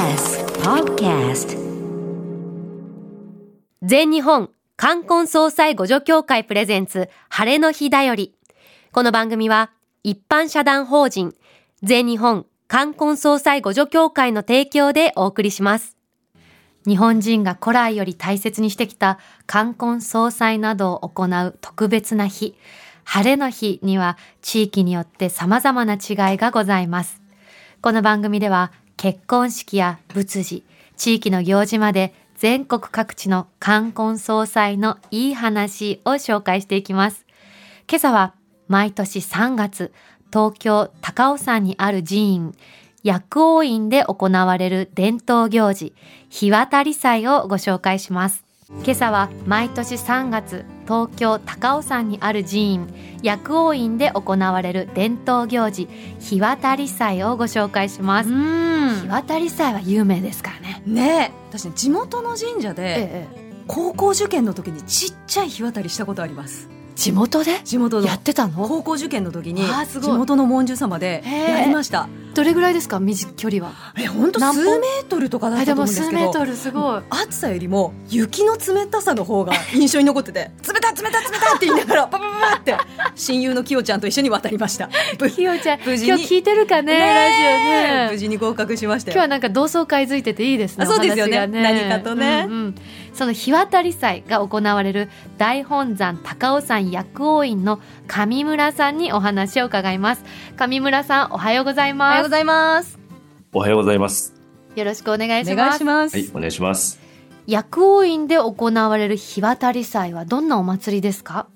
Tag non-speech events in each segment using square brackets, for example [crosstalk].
TBS Podcast 全日本冠婚葬祭互助協会プレゼンツ晴れの日だより。この番組は一般社団法人全日本冠婚葬祭互助協会の提供でお送りします。日本人が古来より大切にしてきた冠婚葬祭などを行う特別な日、晴れの日には地域によって様々な違いがございます。この番組では結婚式や仏事、地域の行事まで全国各地の冠婚葬祭のいい話を紹介していきます。今朝は毎年3月、東京高尾山にある寺院、薬王院で行われる伝統行事、日渡り祭をご紹介します。今朝は毎年3月、東京高尾山にある寺院、薬王院で行われる伝統行事、日渡り祭をご紹介します。日渡り祭は有名ですからね。ね。え私ね地元の神社でええ、高校受験の時にちっちゃい日渡りしたことあります。地元で？地元の。やってたの？高校受験の時に地元の文殊様でやりましたどれぐらいですか？短距離は。え本当数メートルとかだったとあでも思うんですけど数メートルすごい。暑さよりも雪の冷たさの方が印象に残ってて [laughs] 冷たい冷たい冷たいって言いながらパパパパって親友のきよちゃんと一緒に渡りましたぶひよちゃん、無事に今日聞いてるかね、ねラジオね。無事に合格しましたよ今日はなんか同窓会づいてていいですね。あそうですよねお話が何かとねうんうんその日渡り祭が行われる大本山高尾山薬王院の上村さんにお話を伺います。上村さん、おはようございます。おはようございますおはようございます。よろしくお願いしおます。願いします、はい、お願いします。薬王院で行われる日渡り祭はどんなお祭りですか？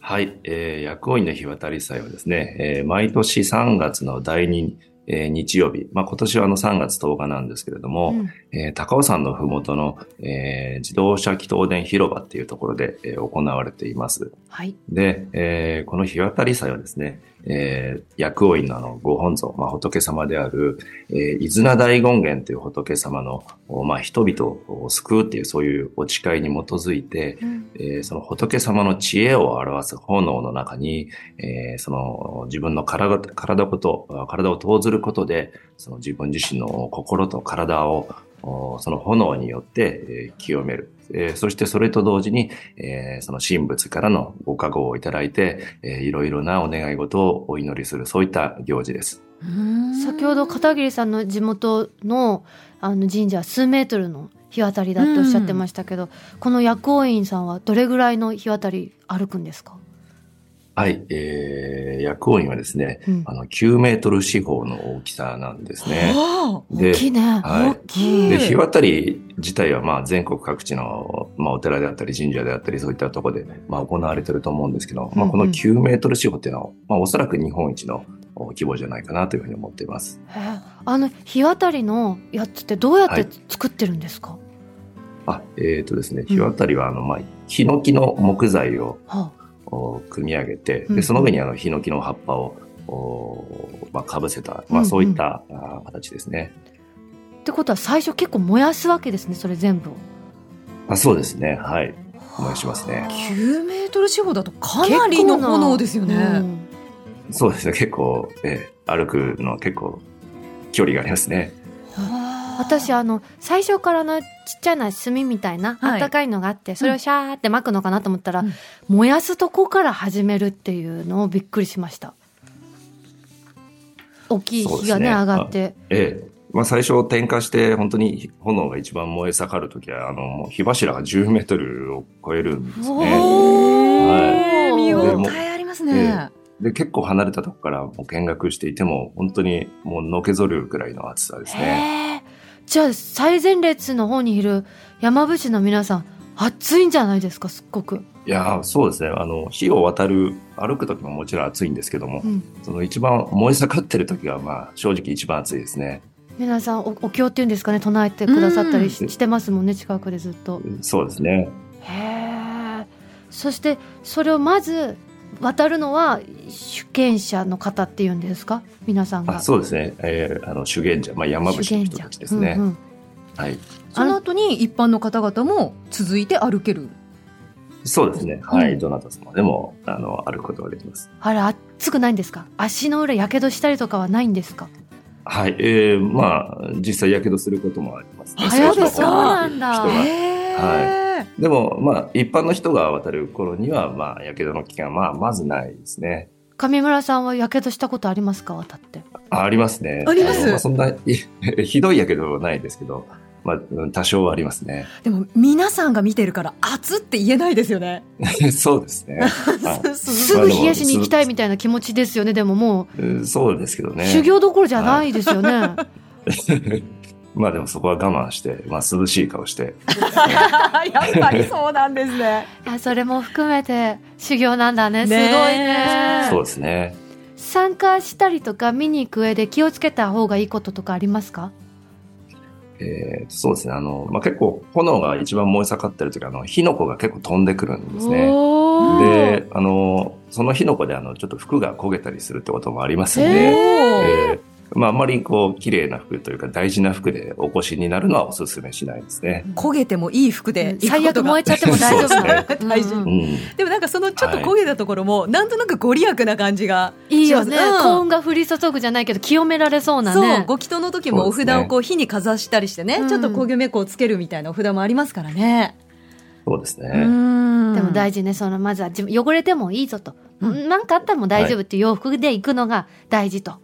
はい、えー、薬王院の日渡り祭はですね、えー、毎年3月の第2、えー日曜日、まあ、今年はあの3月10日なんですけれども、うんえー高尾山のふもとの、えー自動車祈祷殿広場っていうところで、えー行われています。はい。で、えーこの日渡り祭はですね、えー薬王院のあのご本尊、まあ、仏様である、えー、伊豆名大権現という仏様の、おまあ、人々を救うっていうそういうお誓いに基づいて、えーその仏様の知恵を表す炎の中に、えーその自分の体体ごと、あ体を投ずることで、その自分自身の心と体をおその炎によって、えー清める。えーそしてそれと同時に、えーその神仏からのご加護をいただいて、えーいろいろなお願い事をお祈りする、そういった行事です。先ほど片桐さんの地元のあの神社は数メートルの日渡りだっておっしゃってましたけど、この薬王院さんはどれぐらいの日渡り歩くんですか、はい、えー、薬王院はですね、うん。あの、9メートル四方の大きさなんですね。大きいね、はい。大きい。で、日渡り自体はまあ全国各地の、まあ、お寺であったり神社であったりそういったところで、まあ、行われてると思うんですけど、まあ、このうんうん9メートル四方っていうのは、まあ、おそらく日本一のお規模じゃないかなというふうに思っています。あの日渡りのやつってどうやってはい。作ってるんですか、あ、えっ、とですね、日渡りはあの、まあ、ヒノキの木材をはお組み上げて、で、その上にあの、ヒノキの葉っぱを、おまあ、かぶせた、まあ、そういった、あ形ですね。あ、ってことは最初結構燃やすわけですねそれ全部をあそうですね。はい。お願いしますね。9メートル四方だとかなりの炎ですよね、うんそうですね。結構、えー歩くの結構距離がありますね。私あの最初からのちっちゃな炭みたいな、はい。あったかいのがあってそれをシャーって巻くのかなと思ったら、うん。燃やすとこから始めるっていうのをびっくりしました。大きい火がねね。上がって。ええ。まあ最初点火して本当に炎が一番燃え盛るときは、あの、もう火柱が10メートルを超えるんですね。で応もえありますえね、で、結構離れたとこからもう見学していても、本当にもうのけぞるくらいの暑さですね。じゃあ最前列の方にいる山伏の皆さん暑いんじゃないですかすっごく、いやーそうですね。あの、火を渡る、歩くときももちろん暑いんですけども、うん、その一番燃え盛ってるときが、まあ正直一番暑いですね。皆さんおお経っていうんですかね唱えてくださったりし,、うんしてますもんね近くでずっとそうですね。へえそしてそれをまず渡るのは主権者の方っていうんですか？皆さんがあそうですね。えーあの、修験者、まあ山伏の人たちですね。うんうんはい。その後に一般の方々も続いて歩けるそうですね。はい。うんどなた様でも、あの、歩くことができます。あれ暑くないんですか？足の裏やけどしたりとかはないんですか？はい、えー、まあ、実際、やけどすることもありますね。あそうですか？そうなんだ人がへーでも、まあ、一般の人が渡る頃には、まあ、やけどの危険は、まあ、まずないですね。上村さんはやけどしたことありますか？渡って。あありますね。あります？のあ、そんな、い [laughs] ひどいやけどはないですけど、まあ、うん多少はありますね。でも皆さんが見てるから熱って言えないですよね。[laughs] そうですね。[laughs] はいすぐ冷やしに行きたいみたいな気持ちですよね。でももうんそうですけどう、ね。修行どころじゃないですよね。まあでもそこは我慢して、まあ涼しい顔して、[laughs] やっぱりそうなんですね。いやそれも含めて修行なんだね。すごいねね。そうですね。参加したりとか見に行く上で気をつけた方がいいこととかありますか？えーそうですね。あの、まあ結構炎が一番燃え盛ってる時あの、火の粉が結構飛んでくるんですね。で、あの、その火の粉であの、ちょっと服が焦げたりするってこともありますんで、へえーまああんまりこう、綺麗な服というか大事な服でお越しになるのはお勧めしないですね。焦げてもいい服で最悪燃えちゃっても大丈夫。なね。大事うんうんうん。でもなんかそのちょっと焦げたところも、なんとなくご利益な感じがいいよね、うん。幸運が降り注ぐじゃないけど清められそうなそう。ねご祈祷の時もお札をこう火にかざしたりしてね。うん。ちょっと焦げ目こをつけるみたいなお札もありますからね。そうですね。うん。でも大事ね。そのまずは自分汚れてもいいぞと、なんかあったらもう大丈夫っていう洋服で行くのが大事と、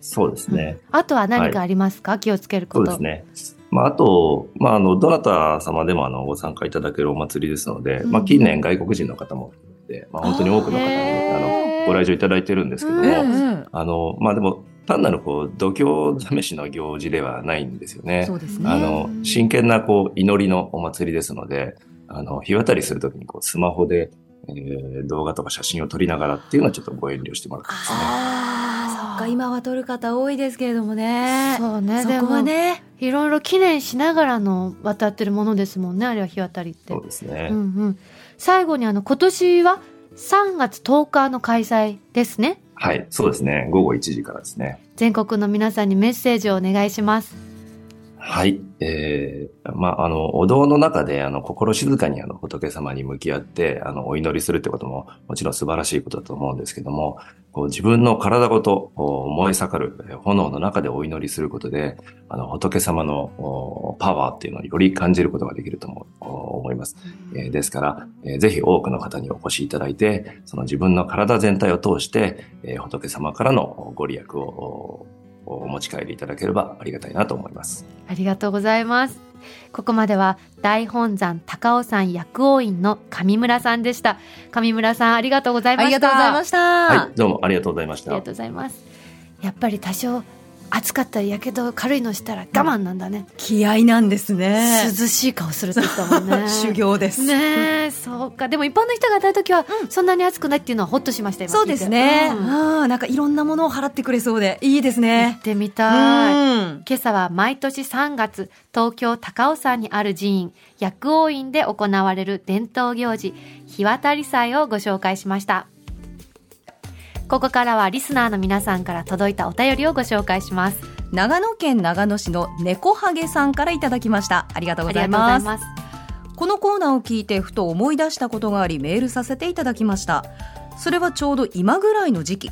そうですね。あとは何かありますか、気をつけることそうですね。まあ、あと、まあ、あの、どなた様でもあの、ご参加いただけるお祭りですので、うんまあ、近年外国人の方もいて、まあ、本当に多くの方に、あの、ご来場いただいてるんですけども、うんうんあの、まあ、でも、単なるこう、度胸試しの行事ではないんですよね。そうですね。あの、真剣なこう、祈りのお祭りですので、あの、日渡りするときにこう、スマホで、えー動画とか写真を撮りながらっていうのはちょっとご遠慮してもらってですね。か、今は撮る方多いですけれどもね。そうねそこはね。いろいろ記念しながらの渡ってるものですもんねあれは日渡りってそうですね。うんうん、最後にあの今年は3月10日の開催ですねはい、そうですね。午後1時からですね。全国の皆さんにメッセージをお願いしますはい。えー、まあ、あの、お堂の中で、あの、心静かに、あの、仏様に向き合って、あの、お祈りするってことも、もちろん素晴らしいことだと思うんですけども、こう自分の体ごと、燃え盛る炎の中でお祈りすることで、あの、仏様のパワーっていうのをより感じることができると思うお思います。えーですから、えーぜひ多くの方にお越しいただいて、その自分の体全体を通して、えー仏様からのご利益をおお持ち帰りいただければありがたいなと思います。ありがとうございますここまでは大本山高尾山薬王院の上村さんでした上村さんありがとうございまあしたりがとうございました。はい、どうもありがとうございましたありが。とうございますやっぱり多少暑かったりやけど軽いのしたら我慢なんだね、気合なんですね。涼しい顔するって言ったもんね [laughs] 修行です。ねえそうかでも一般の人が当たる時はそんなに暑くないっていうのはホッとしました今そうですね。うんああ、なんかいろんなものを払ってくれそうでいいです行ねっ。てみたいうん。今朝は毎年3月東京高尾山にある寺院薬王院で行われる伝統行事日渡り祭をご紹介しましたここからはリスナーの皆さんから届いたお便りをご紹介します。長野県長野市の猫ハゲさんからいただきました。ありがとうござい。ます。このコーナーを聞いてふと思い出したことがありメールさせていただきました。それはちょうど今ぐらいの時期。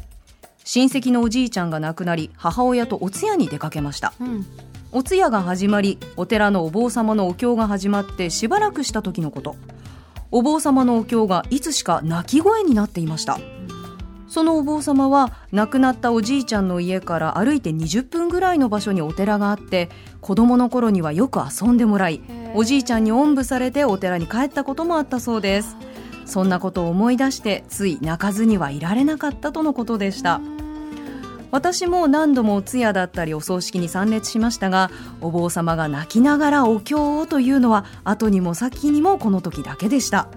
親戚のおじいちゃんが亡くなり母親とお通夜に出かけました。うん。お通夜が始まりお寺のお坊様のお経が始まってしばらくした時のこと。お坊様のお経がいつしか泣き声になっていましたそのお坊様は亡くなったおじいちゃんの家から歩いて20分ぐらいの場所にお寺があって子供の頃にはよく遊んでもらいおじいちゃんにおんぶされてお寺に帰ったこともあったそうです。そんなことを思い出してつい泣かずにはいられなかったとのことでした。私も何度もお通夜だったりお葬式に参列しましたがお坊様が泣きながらお経をというのは後にも先にもこの時だけでした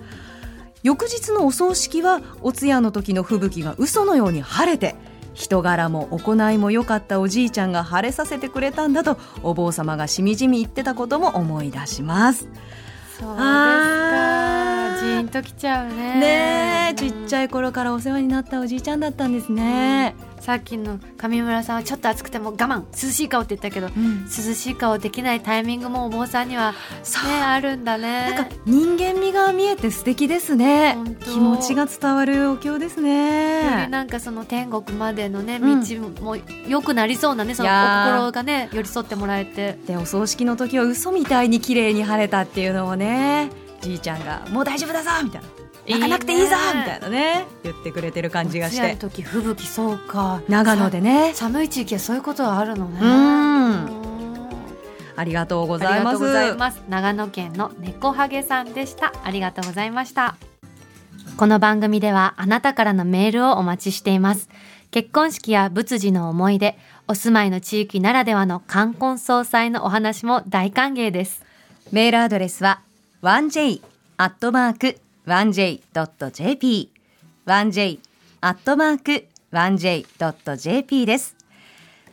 翌日のお葬式はお通夜の時の吹雪が嘘のように晴れて人柄も行いも良かったおじいちゃんが晴れさせてくれたんだとお坊様がしみじみ言ってたことも思い出します。そうですか。ジーンときちゃうねねえちっちゃい頃からお世話になったおじいちゃんだったんですね、さっきの上村さんはちょっと暑くても我慢涼しい顔って言ったけど、うん。涼しい顔できないタイミングもお坊さんにはそう。ねあるんだね。なんか人間味が見えて素敵ですね。気持ちが伝わるお経ですね。なんかその天国までのね道うん。も良くなりそうなねそのいやー。お心がね寄り添ってもらえて。でお葬式の時は嘘みたいに綺麗に晴れたっていうのをねじいちゃんが「もう大丈夫だぞ!」みたいな「泣かなくていいぞ!」みたいなね。言ってくれてる感じがして。の時吹雪そうか。長野でね。さ寒い地域はそういうことはあるのね。ありがとうごあざいます。りがとうございます。長野県の猫ハゲさんでした。ありがとうございました。この番組ではあなたからのメールをお待ちしています。結婚式や仏事の思い出お住まいの地域ならではの冠婚葬祭のお話も大歓迎です。メールアドレスは 1j アットマーク 1j.jp 1j アットマーク 1j.jp です。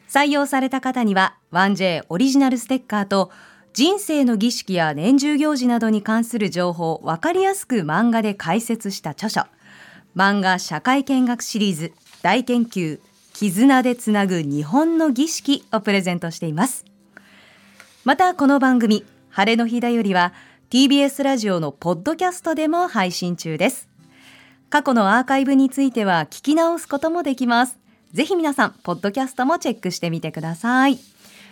採用された方には 1j オリジナルステッカーと人生の儀式や年中行事などに関する情報をわかりやすく漫画で解説した著書。漫画社会見学シリーズ大研究絆でつなぐ日本の儀式をプレゼントしています。またこの番組晴れの日だよりは TBS ラジオのポッドキャストでも配信中です。過去のアーカイブについては聞き直すこともできます。ぜひ皆さんポッドキャストもチェックしてみてください。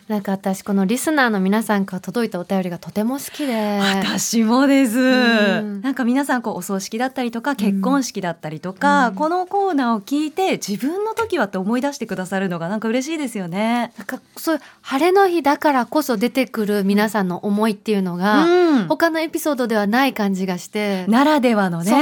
なんか私このリスナーの皆さんから届いたお便りがとても好きで。私もです、うん。なんか皆さんこうお葬式だったりとか結婚式だったりとか、うん。このコーナーを聞いて自分の時はって思い出してくださるのがなんか嬉しいですよね。なんかそういう晴れの日だからこそ出てくる皆さんの思いっていうのが、うん。他のエピソードではない感じがして、ならではのね。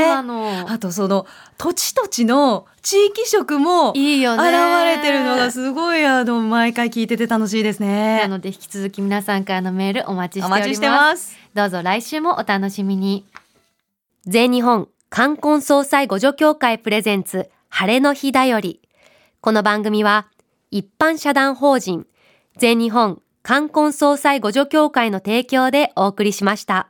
あとその土地土地の地域色もいいよね。現れてるのがすごいあの毎回聞いてて楽しいですなね。ので引き続き皆さんからのメールお待ちしております。お待ちしてます。どうぞ来週もお楽しみに。全日本冠婚葬祭互助協会プレゼンツ晴れの日だより。この番組は一般社団法人全日本冠婚葬祭互助協会の提供でお送りしました